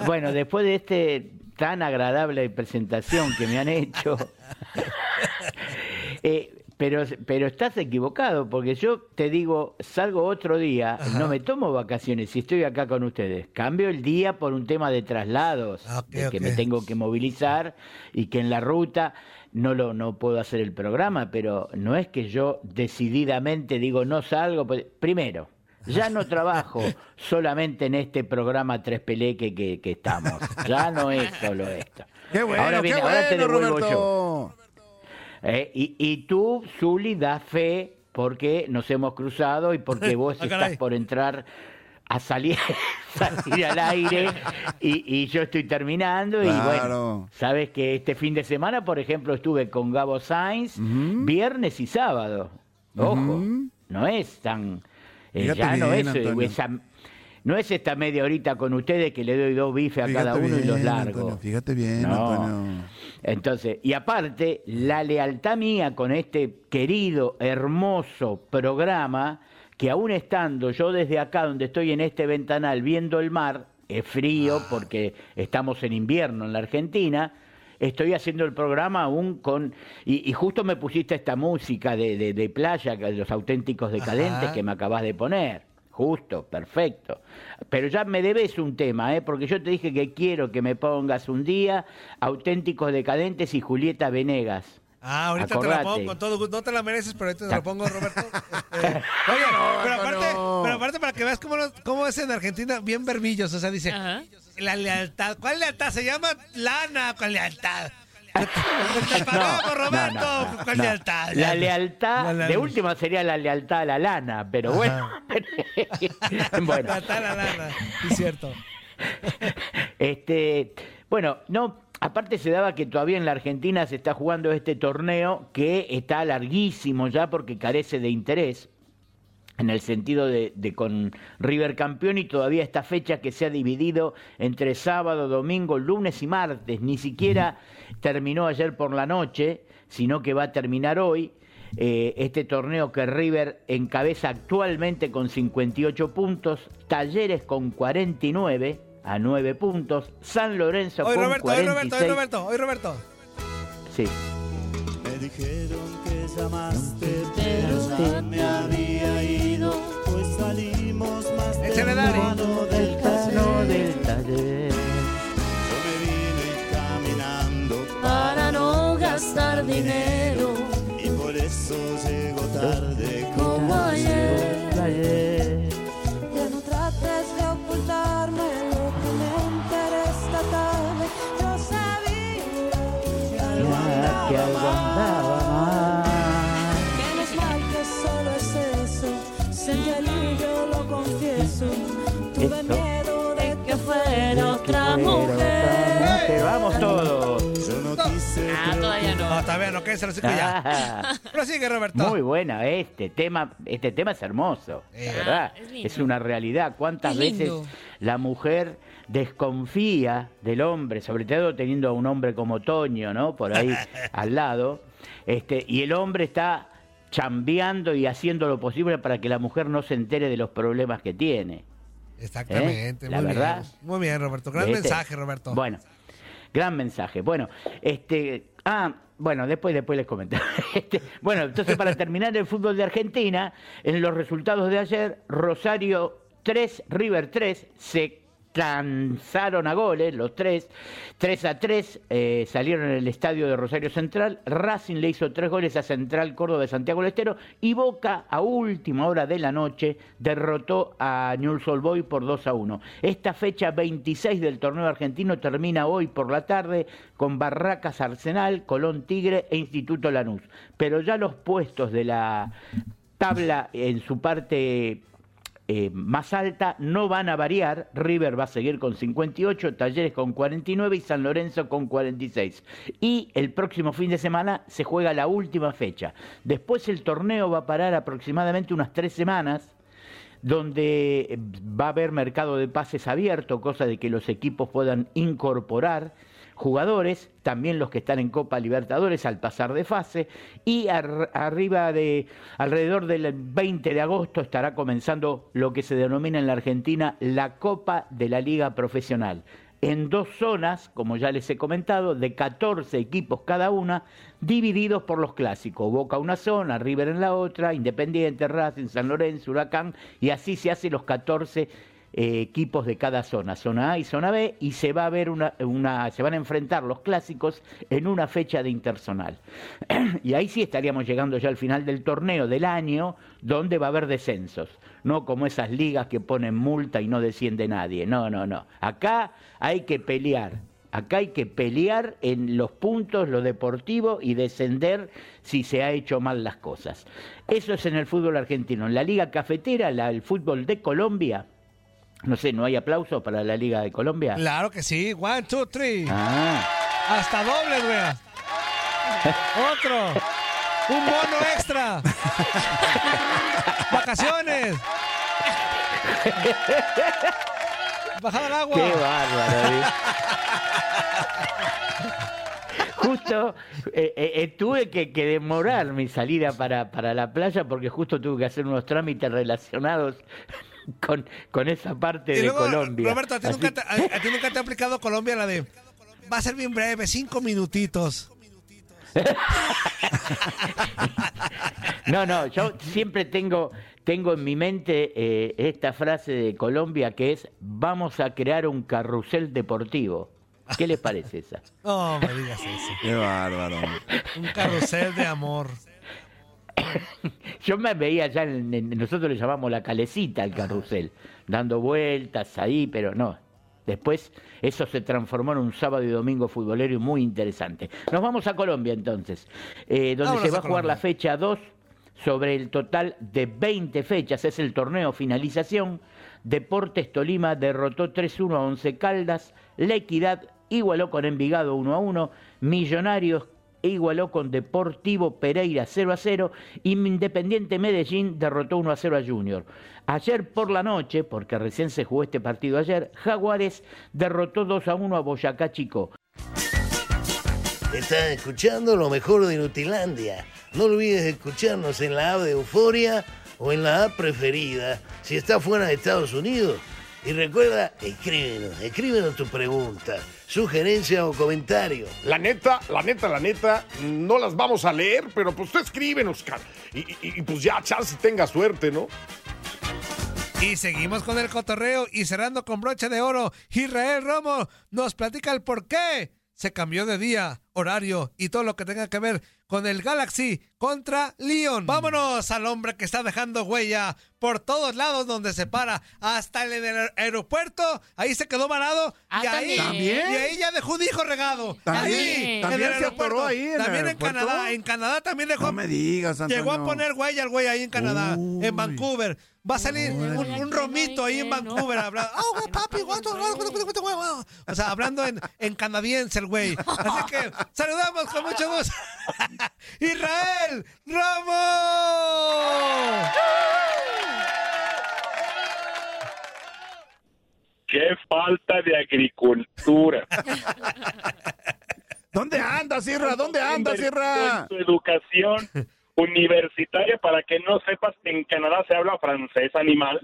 *laughs* Bueno, después de este tan agradable presentación que me han hecho, *laughs* eh, Pero, pero estás equivocado, porque yo te digo, salgo otro día, no me tomo vacaciones si estoy acá con ustedes. Cambio el día por un tema de traslados, de que me tengo que movilizar y que en la ruta no lo no puedo hacer el programa, pero no es que yo decididamente digo no salgo. pues, Primero, ya no trabajo solamente en este programa Tres Peleque que, que estamos. Ya no es solo esto. Qué bueno, ahora, viene- qué ahora te devuelvo yo. Eh, y, y tú, Zuli, das fe porque nos hemos cruzado y porque *laughs* vos Ah, estás por entrar a salir, *laughs* salir al aire y, y yo estoy terminando y bueno, sabes que este fin de semana, por ejemplo, estuve con Gabo Sainz viernes y sábado. Ojo, no es tan... eh, ya no bien, es, eh, esa- no es esta media horita con ustedes que le doy dos bifes a cada uno y los largo. Antonio, fíjate bien, No. Antonio. Entonces, y aparte, la lealtad mía con este querido, hermoso programa, que aún estando yo desde acá donde estoy en este ventanal viendo el mar, es frío porque estamos en invierno en la Argentina, estoy haciendo el programa aún con... Y, y justo me pusiste esta música de, de- de playa, los auténticos decadentes Ajá. que me acabas de poner. Justo, perfecto. Pero ya me debes un tema, ¿eh? porque yo te dije que quiero que me pongas un día Auténticos Decadentes y Julieta Venegas. Ah, ahorita te la pongo con todo gusto. No te la mereces, pero ahorita te la pongo, Roberto. *laughs* Este, oye, pero aparte, pero aparte para que veas cómo, lo- cómo es en Argentina, bien verbillos. O sea, dice, la lealtad. ¿Cuál lealtad? Se llama lana con lealtad. *laughs* Te, pagamos, Roberto, no, no, con no. lealtad. La lealtad, La- la- de última sería la lealtad a la lana, pero bueno. *laughs* bueno, Lealtad a la lana, es cierto. Este, bueno, no, aparte se daba que todavía en la Argentina se está jugando este torneo que está larguísimo ya porque carece de interés en el sentido de, de con River campeón y todavía esta fecha que se ha dividido entre sábado, domingo, lunes y martes, ni siquiera terminó ayer por la noche, sino que va a terminar hoy. Eh, este torneo que River encabeza actualmente con 58 puntos, Talleres con 49 a 9 puntos, San Lorenzo Hoy con Roberto, hoy 46. Roberto, hoy Roberto, hoy Roberto. Sí. Me dijeron que llamaste, pero ya me había ido, pues salimos más temprano del taller. del taller. Yo me vine caminando para no gastar dinero y por eso llego tarde no. No, todavía no, que se lo sigo ya. *laughs* Pero sigue, Roberto. Muy buena este tema, este tema es hermoso, la verdad, es lindo. es una realidad. ¿Cuántas Es veces la mujer desconfía del hombre, sobre todo teniendo a un hombre como Toño, ¿no? Por ahí *laughs* al lado, este, y el hombre está chambeando y haciendo lo posible para que la mujer no se entere de los problemas que tiene. Exactamente, ¿Eh? La muy verdad. bien. Muy bien, Roberto. Gran mensaje, Roberto. Bueno, gran mensaje. Bueno, este, ah, bueno, después, después les comento. *laughs* Este, bueno, entonces para terminar el fútbol de Argentina, en los resultados de ayer, Rosario 3, River 3, se lanzaron a goles los tres, 3 a 3, eh, salieron en el estadio de Rosario Central, Racing le hizo tres goles a Central Córdoba de Santiago del Estero y Boca a última hora de la noche derrotó a Newell's Old por 2 a 1. Esta fecha 26 del torneo argentino termina hoy por la tarde con Barracas Arsenal, Colón Tigre e Instituto Lanús. Pero ya los puestos de la tabla en su parte eh, más alta no van a variar. River va a seguir con 58, Talleres con 49 y San Lorenzo con 46. Y el próximo fin de semana se juega la última fecha. Después el torneo va a parar aproximadamente unas tres semanas donde eh, va a haber mercado de pases abierto, cosa de que los equipos puedan incorporar jugadores, también los que están en Copa Libertadores al pasar de fase, y ar- arriba de alrededor del 20 de agosto estará comenzando lo que se denomina en la Argentina la Copa de la Liga Profesional. en dos zonas, como ya les he comentado, de 14 equipos cada una, divididos por los clásicos. Boca una zona, River en la otra, Independiente, Racing, San Lorenzo, Huracán, y así se hacen los 14 eh, equipos de cada zona, zona A y zona B, y se va a ver una, una, se van a enfrentar los clásicos en una fecha de interzonal. *clears throat* y ahí sí estaríamos llegando ya al final del torneo del año, donde va a haber descensos, no como esas ligas que ponen multa y no desciende nadie. No, no, no. Acá hay que pelear. Acá hay que pelear en los puntos, lo deportivo y descender si se ha hecho mal las cosas. Eso es en el fútbol argentino. En la Liga Cafetera, el fútbol de Colombia, no sé, ¿no hay aplauso para la Liga de Colombia? Claro que sí. One, two, three. Ah. Hasta doble, güey. Otro. Un bono extra. *laughs* Vacaciones. Bajada al agua. Qué bárbaro. ¿eh? Justo eh, eh, eh, tuve que, que demorar mi salida para, para la playa porque justo tuve que hacer unos trámites relacionados *laughs* con, con esa parte Y de Colombia. Roberto, ¿a ti, Así- nunca te, a- a ti nunca te ha aplicado Colombia la de... Va a ser bien breve, cinco minutitos. *laughs* No, no, yo siempre tengo, tengo en mi mente eh, esta frase de Colombia que es vamos a crear un carrusel deportivo. ¿Qué les parece esa? *laughs* No me digas eso. Qué bárbaro. Un carrusel de amor. *laughs* Yo me veía ya, en- en- nosotros le llamamos la calecita al carrusel, dando vueltas ahí, pero no. Después eso se transformó en un sábado y domingo futbolero y muy interesante. Nos vamos a Colombia entonces, eh, donde Vámonos se va a a jugar la fecha 2 sobre el total de 20 fechas. Es el torneo finalización. Deportes Tolima derrotó 3-1 a Once Caldas. La Equidad igualó con Envigado 1 a 1. Millonarios igualó con Deportivo Pereira 0 a 0 y Independiente Medellín derrotó 1 a 0 a Junior. Ayer por la noche, porque recién se jugó este partido ayer, Jaguares derrotó 2 a 1 a Boyacá Chico. Estás escuchando lo mejor de Nutilandia. No olvides escucharnos en la app de Euforia o en la app preferida si estás fuera de Estados Unidos. Y recuerda, escríbenos, escríbenos tu pregunta, sugerencia o comentario. La neta, la neta, la neta, no las vamos a leer, pero pues tú escríbenos. Y, y- y, pues ya, chance tenga suerte, ¿no? Y seguimos con el cotorreo y cerrando con broche de oro. Israel Romo nos platica el por qué se cambió de día, horario y todo lo que tenga que ver con el Galaxy contra Lyon. Vámonos al hombre que está dejando huella por todos lados donde se para, hasta en el aer- aeropuerto, ahí se quedó varado Ah, y ahí, ¿también? y ahí ya dejó un hijo regado. ¿También? Ahí, en ¿También el se ahí en el También en? Canadá, en Canadá también dejó No me digas, Llegó a Antonio. poner huella el güey ahí en Canadá, Uy. en Vancouver. Va a salir un, un romito ahí en Vancouver hablando. "Oh, güey, papi, guato, guato, guato, guato, guato, guato". O sea, hablando en, en canadiense el güey. Así que saludamos con mucho gusto. *laughs* Israel Ramos. ¡Qué falta de agricultura! *laughs* ¿Dónde andas, Sierra? ¿Dónde andas, Sierra? En tu educación universitaria, para que no sepas, en Canadá se habla francés, animal.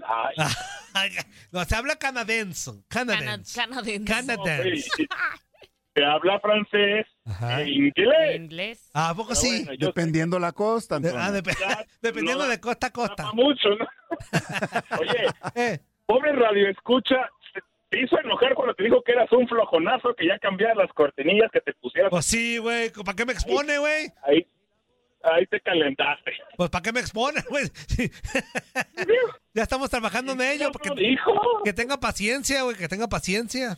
Ay, *laughs* No, se habla canadense. Canadense. Canadense. Canadense. se habla francés inglés. Inglés. ¿A poco Pero sí? bueno, yo Dependiendo la costa, Antonio. Ah, dep- *laughs* dependiendo de costa a costa. mucho, ¿no? *laughs* Oye, Eh, pobre radio escucha, te hizo enojar cuando te dijo que eras un flojonazo, que ya cambiaras las cortinillas, que te pusieras. pues sí, güey. ¿Para qué me expone, güey? Ahí, ahí te calentaste. Pues ¿para qué me expone, güey? Sí. *laughs* ya estamos trabajando en ello. Porque, dijo? que tenga paciencia, güey. Que tenga paciencia.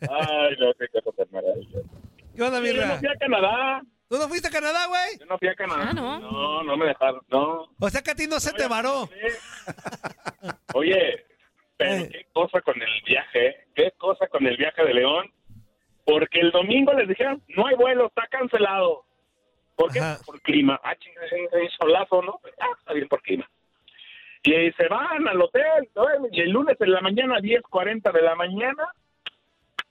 Ay, no, qué cosa tan maravillosa. ¿Qué onda, Yo no fui a Canadá. ¿Tú no fuiste a Canadá, güey? Yo no fui a Canadá. Ah, ¿no? No, no me dejaron. No. O sea que a ti no se te varó. Oye, pero qué cosa con el viaje, ¿eh? qué cosa con el viaje de León. Porque el domingo les dijeron, no hay vuelo, está cancelado. ¿Por qué? Ajá. Por clima. Ah, chinga, hay solazo, ¿no? Ah, está bien por clima. Y se van al hotel, duermen, y el lunes en la mañana, 10.40 de la mañana,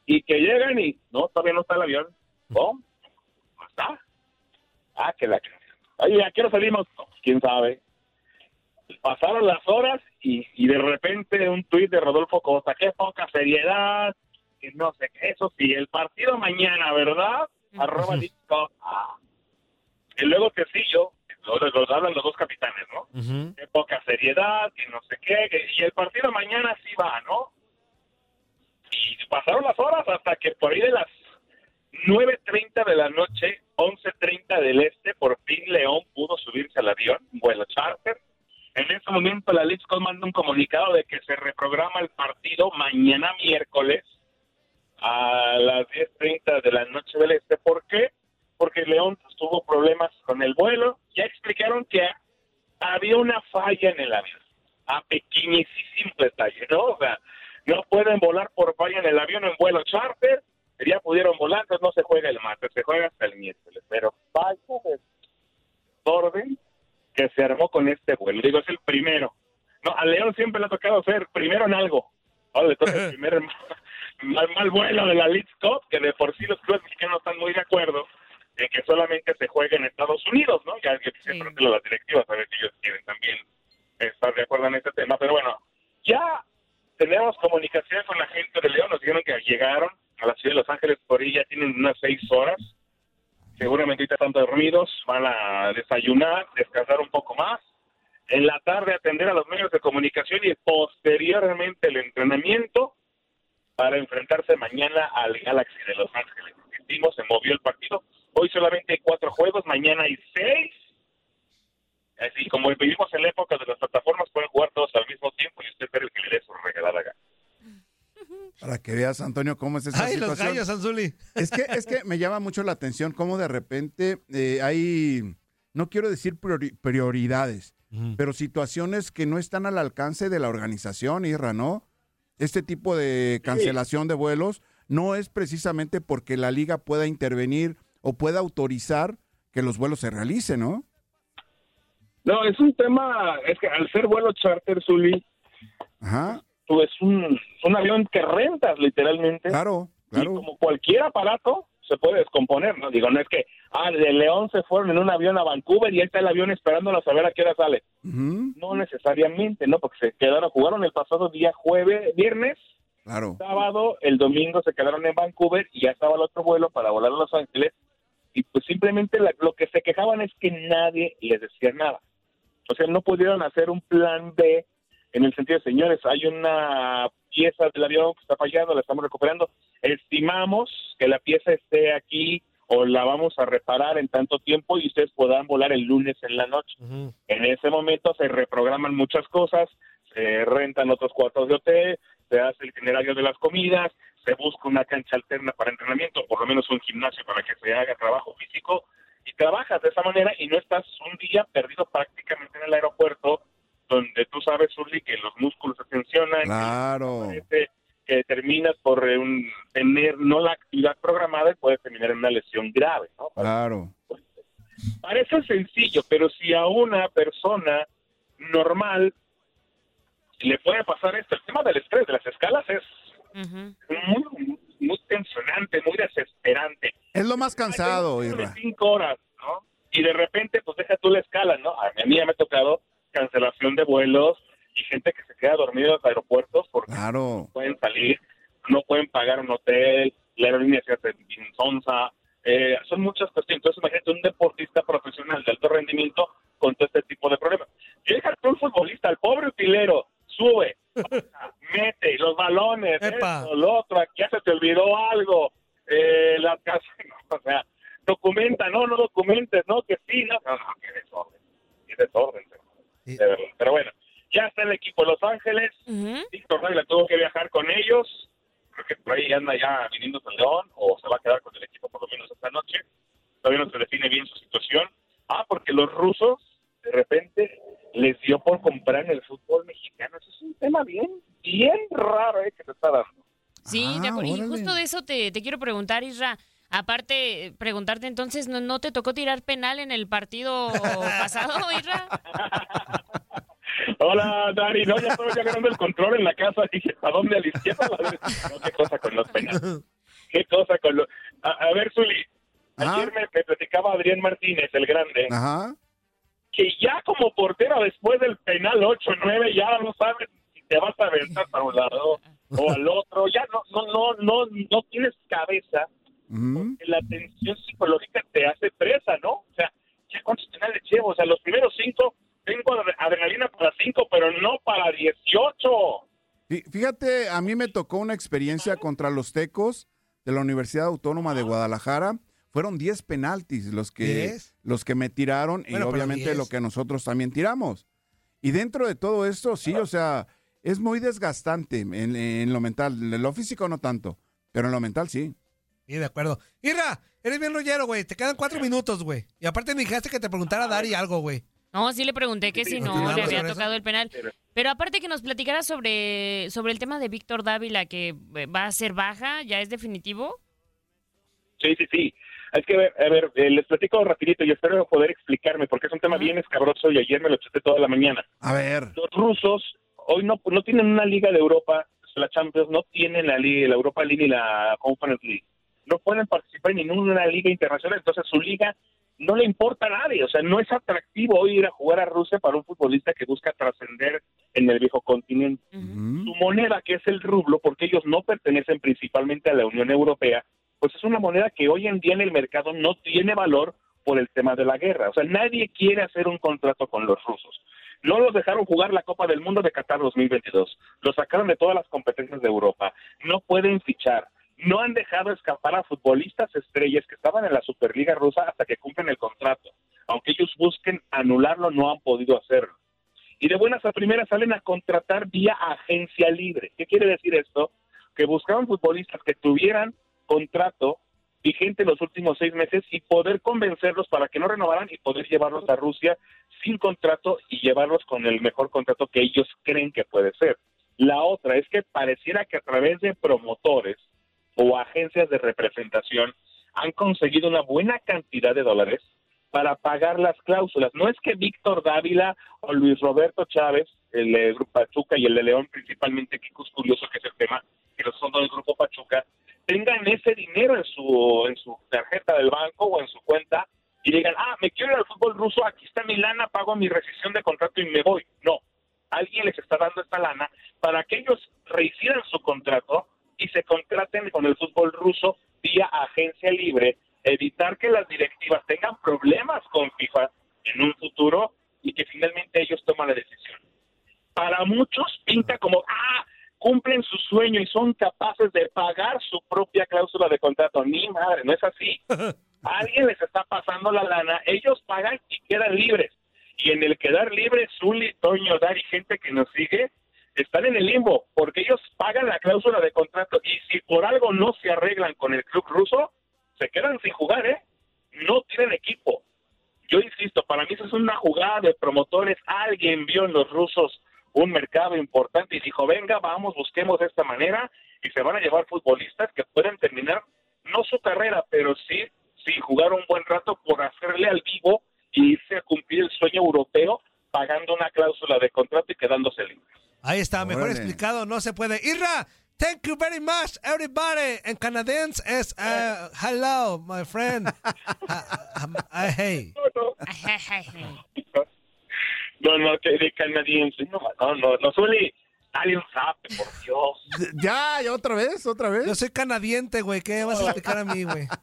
y que llegan y, no, todavía no está el avión. ¿Cómo? ¿No está? Ah, que la... Oye, ¿a qué hora salimos? No, quién sabe. Pasaron las horas y, y de repente un tuit de Rodolfo Costa, qué poca seriedad, que no sé qué. Eso sí, el partido mañana, ¿verdad? Arroba Cup. Ah. Y luego que sí, yo, los, los hablan los dos capitanes, ¿no? Qué poca seriedad, que no sé qué. que- y el partido mañana sí va, ¿no? Y pasaron las horas hasta que por ahí de las 9.30 de la noche, 11.30 del este, por fin León pudo subirse al avión, vuelo charter. En ese momento la Leeds manda un comunicado de que se reprograma el partido mañana miércoles a las 10.30 de la noche del este. ¿Por qué? Porque León tuvo problemas con el vuelo. Ya explicaron que había una falla en el avión. A pequeñísimo detalle, ¿no? O sea, no pueden volar por falla en el avión en vuelo charter. Ya pudieron volar, entonces no se juega el martes, se juega hasta el miércoles. Pero vaya orden que se armó con este vuelo. Digo, es el primero. No, a León siempre le ha tocado ser primero en algo. Ahora le toca el primer *laughs* mal, mal vuelo de la Leeds Cup, que de por sí los clubes mexicanos están muy de acuerdo en que solamente se juegue en Estados Unidos, ¿no? Ya quisiera preguntarle a las directivas a ver si ellos quieren también estar de acuerdo en este tema. Pero bueno, ya tenemos comunicación con la gente de León, nos dijeron que llegaron a la ciudad de Los Ángeles por ahí, ya tienen unas seis horas. Seguramente están dormidos, van a desayunar, descansar un poco más. En la tarde atender a los medios de comunicación y posteriormente el entrenamiento para enfrentarse mañana al Galaxy de Los Ángeles. Insistimos, se movió el partido. Hoy solamente hay cuatro juegos, mañana hay seis. Así como vivimos en la época de las plataformas, pueden jugar todos al mismo tiempo y usted ver el que le dé su regalada gana. Para que veas, Antonio, cómo es esa Ay, los situación. gallos, Anzuli. Es que, es que me llama mucho la atención cómo de repente eh, hay, no quiero decir priori- prioridades, pero situaciones que no están al alcance de la organización, Irra, ¿no? Este tipo de cancelación de vuelos no es precisamente porque la liga pueda intervenir o pueda autorizar que los vuelos se realicen, ¿no? No, es un tema, es que al ser vuelo charter, Zuli, Ajá. Tú es un, un avión que rentas literalmente. Claro, claro. Y como cualquier aparato se puede descomponer, ¿no? Digo, no es que, ah, de León se fueron en un avión a Vancouver y ahí está el avión esperándolo a saber a qué hora sale. No necesariamente, ¿no? Porque se quedaron, jugaron el pasado día jueves, viernes, Claro. sábado, el domingo se quedaron en Vancouver y ya estaba el otro vuelo para volar a Los Ángeles. Y pues simplemente la- lo que se quejaban es que nadie les decía nada. O sea, no pudieron hacer un plan B en el sentido de, señores, hay una pieza del avión que está fallando, la estamos recuperando. Estimamos que la pieza esté aquí o la vamos a reparar en tanto tiempo y ustedes podrán volar el lunes en la noche. En ese momento se reprograman muchas cosas, se rentan otros cuartos de hotel, se hace el itinerario de las comidas, se busca una cancha alterna para entrenamiento, por lo menos un gimnasio para que se haga trabajo físico y trabajas de esa manera y no estás un día perdido prácticamente en el aeropuerto donde tú sabes, Uli, que los músculos se tensionan, Claro. que, que terminas por eh, un- tener no la actividad programada y puedes terminar en una lesión grave, ¿no? Claro. Parece sencillo, pero si a una persona normal le puede pasar esto, el tema del estrés de las escalas es muy, muy tensionante, muy desesperante. Es lo más cansado, de Irra. cinco horas, ¿no? Y de repente, pues deja tú la escala, ¿no? A mí, a mí ya me ha tocado cancelación de vuelos y gente que se queda dormida en los aeropuertos porque Claro. no pueden salir, no pueden pagar un hotel, la aerolínea se hace insonsa, eh, son muchas cuestiones. Entonces, imagínate un deportista profesional de alto rendimiento con todo este tipo de problemas. Deja tú un futbolista, el pobre utilero, sube, baja, *laughs* mete los balones, esto, lo otro, aquí ya se te olvidó algo, eh, las casas, *laughs* o sea, documenta, no, no documentes, no, que sí, no, no, no, qué desorden, qué desorden, de verdad. Pero bueno, ya está el equipo de Los Ángeles, Víctor Dávila tuvo que viajar con ellos, creo que por ahí anda ya viniendo a León, o se va a quedar con el equipo por lo menos esta noche, todavía no se define bien su situación. Ah, porque los rusos, de repente, les dio por comprar en el fútbol mexicano. Eso es un tema bien, bien raro, ¿eh? Que se está dando. Sí, Ah, de acuerdo. Y justo de eso te, te quiero preguntar, Isra. Aparte, preguntarte entonces, ¿no, ¿no te tocó tirar penal en el partido pasado, *laughs* Isra? Hola, Dari. No, ya estaba ya ganando el control en la casa. Dije, ¿a dónde? ¿A la izquierda? a la derecha? No, qué cosa con los penales. Qué cosa con los... A, a ver, Zuli. Ayer me, me platicaba Adrián Martínez, el grande, Ajá. que ya como portero después del penal 8-9 ya no sabes si te vas a aventar para un lado o al otro, ya no, no, no, no, no tienes cabeza, porque la tensión psicológica te hace presa, ¿no? O sea, ya cuántos penales llevo, o sea, los primeros cinco, tengo adre- adrenalina para cinco, pero no para 18. Fí- Fíjate, a mí me tocó una experiencia contra los Tecos de la Universidad Autónoma de Guadalajara. Fueron 10 penaltis los que, los que me tiraron y Bueno, obviamente 10. lo que nosotros también tiramos. Y dentro de todo esto, sí, o sea, es muy desgastante en, en lo mental. En lo físico no tanto, pero en lo mental sí. Sí, de acuerdo. Irra, eres bien rollero, güey. Te quedan cuatro minutos, güey. Y aparte me dijiste que te preguntara a Dari algo, güey. No, sí le pregunté que si no ¿Continuamos le había tocado el penal. Pero aparte que nos platicara sobre, sobre el tema de Víctor Dávila, que eh, va a ser baja, ¿ya es definitivo? Sí, sí, sí. Es que, a ver, a ver, eh, les platico rapidito y espero poder explicarme porque es un tema bien escabroso y ayer me lo chuté toda la mañana. A ver. Los rusos hoy no, no tienen una liga de Europa, la Champions, no tienen la, liga, la Europa League ni la Conference League. No pueden participar en ninguna liga internacional, entonces su liga no le importa a nadie. O sea, no es atractivo hoy ir a jugar a Rusia para un futbolista que busca trascender en el viejo continente. Su moneda, que es el rublo, porque ellos no pertenecen principalmente a la Unión Europea, pues es una moneda que hoy en día en el mercado no tiene valor por el tema de la guerra. O sea, nadie quiere hacer un contrato con los rusos. No los dejaron jugar la Copa del Mundo de Qatar 2022. Los sacaron de todas las competencias de Europa. No pueden fichar. No han dejado escapar a futbolistas estrellas que estaban en la Superliga rusa hasta que cumplen el contrato. Aunque ellos busquen anularlo, no han podido hacerlo. Y de buenas a primeras salen a contratar vía agencia libre. ¿Qué quiere decir esto? Que buscaban futbolistas que tuvieran contrato vigente los últimos seis meses y poder convencerlos para que no renovaran y poder llevarlos a Rusia sin contrato y llevarlos con el mejor contrato que ellos creen que puede ser. La otra es que pareciera que a través de promotores o agencias de representación han conseguido una buena cantidad de dólares para pagar las cláusulas. No es que Víctor Dávila o Luis Roberto Chávez, el de Grupo Pachuca y el de León principalmente, que es curioso que es el tema, que son del Grupo Pachuca, tengan ese dinero en su, en su tarjeta del banco o en su cuenta y digan, ah, me quiero ir al fútbol ruso, aquí está mi lana, pago mi rescisión de contrato y me voy. No, alguien les está dando esta lana para que ellos rehicieran su contrato y se contraten con el fútbol ruso vía agencia libre, evitar que las directivas tengan problemas con FIFA en un futuro y que finalmente ellos toman la decisión. Para muchos pinta como, ah, cumplen su sueño y son capaces de pagar su propia cláusula de contrato. Ni madre, no es así. *laughs* Alguien les está pasando la lana, ellos pagan y quedan libres. Y en el quedar libres, Zuli, Toño, Dar y gente que nos sigue, están en el limbo, porque ellos pagan la cláusula de contrato y si por algo no se arreglan con el club ruso, se quedan sin jugar, ¿eh? No tienen equipo. Yo insisto, para mí eso es una jugada de promotores. Alguien vio en los rusos un mercado importante y dijo, venga, vamos, busquemos de esta manera y se van a llevar futbolistas que pueden terminar, no su carrera, pero sí, sí jugar un buen rato por hacerle al vivo y irse a cumplir el sueño europeo pagando una cláusula de contrato y quedándose libre. Ahí está, mejor Órale. explicado, no se puede. Irra, thank you very much, everybody. En canadiense es uh, hello, my friend. Uh, um, uh, hey. No, no, que de canadiense, no, no, no, no, Zuli, dale un zape, por Dios. Ya, ya otra vez, otra vez. Yo soy canadiente, güey. ¿Qué vas a explicar a mí, güey? *laughs*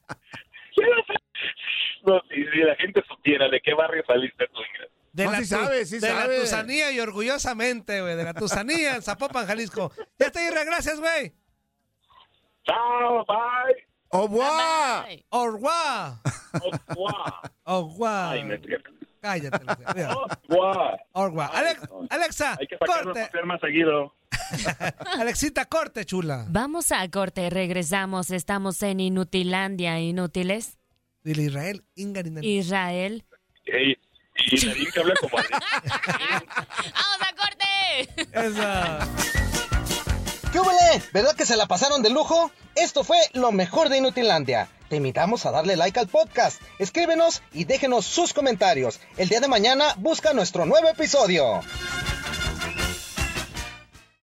No, si, si la gente supiera de qué barrio saliste tú, Ingrid. De No, la, sí sabe, sí de sabe. la Tusanía y orgullosamente, güey. De la Tusanía en Zapopan, Jalisco. Ya está, Irra, gracias, güey. Chao, bye. ¡Au revoir! Au revoir. Au revoir. Ay, me pierdo. Cállate. Au revoir. Alex- Alexa, Hay que corte. más seguido. *laughs* Alexita, corte, chula. Vamos a corte, regresamos. Estamos en Inutilandia, Inútiles. Israel. Israel. Ey, y Nadine que habla como. ¡Vamos a corte! Esa. ¿Qué huele? ¿Verdad que se la pasaron de lujo? Esto fue lo mejor de Inutilandia. Te invitamos a darle like al podcast, escríbenos y déjenos sus comentarios. El día de mañana busca nuestro nuevo episodio.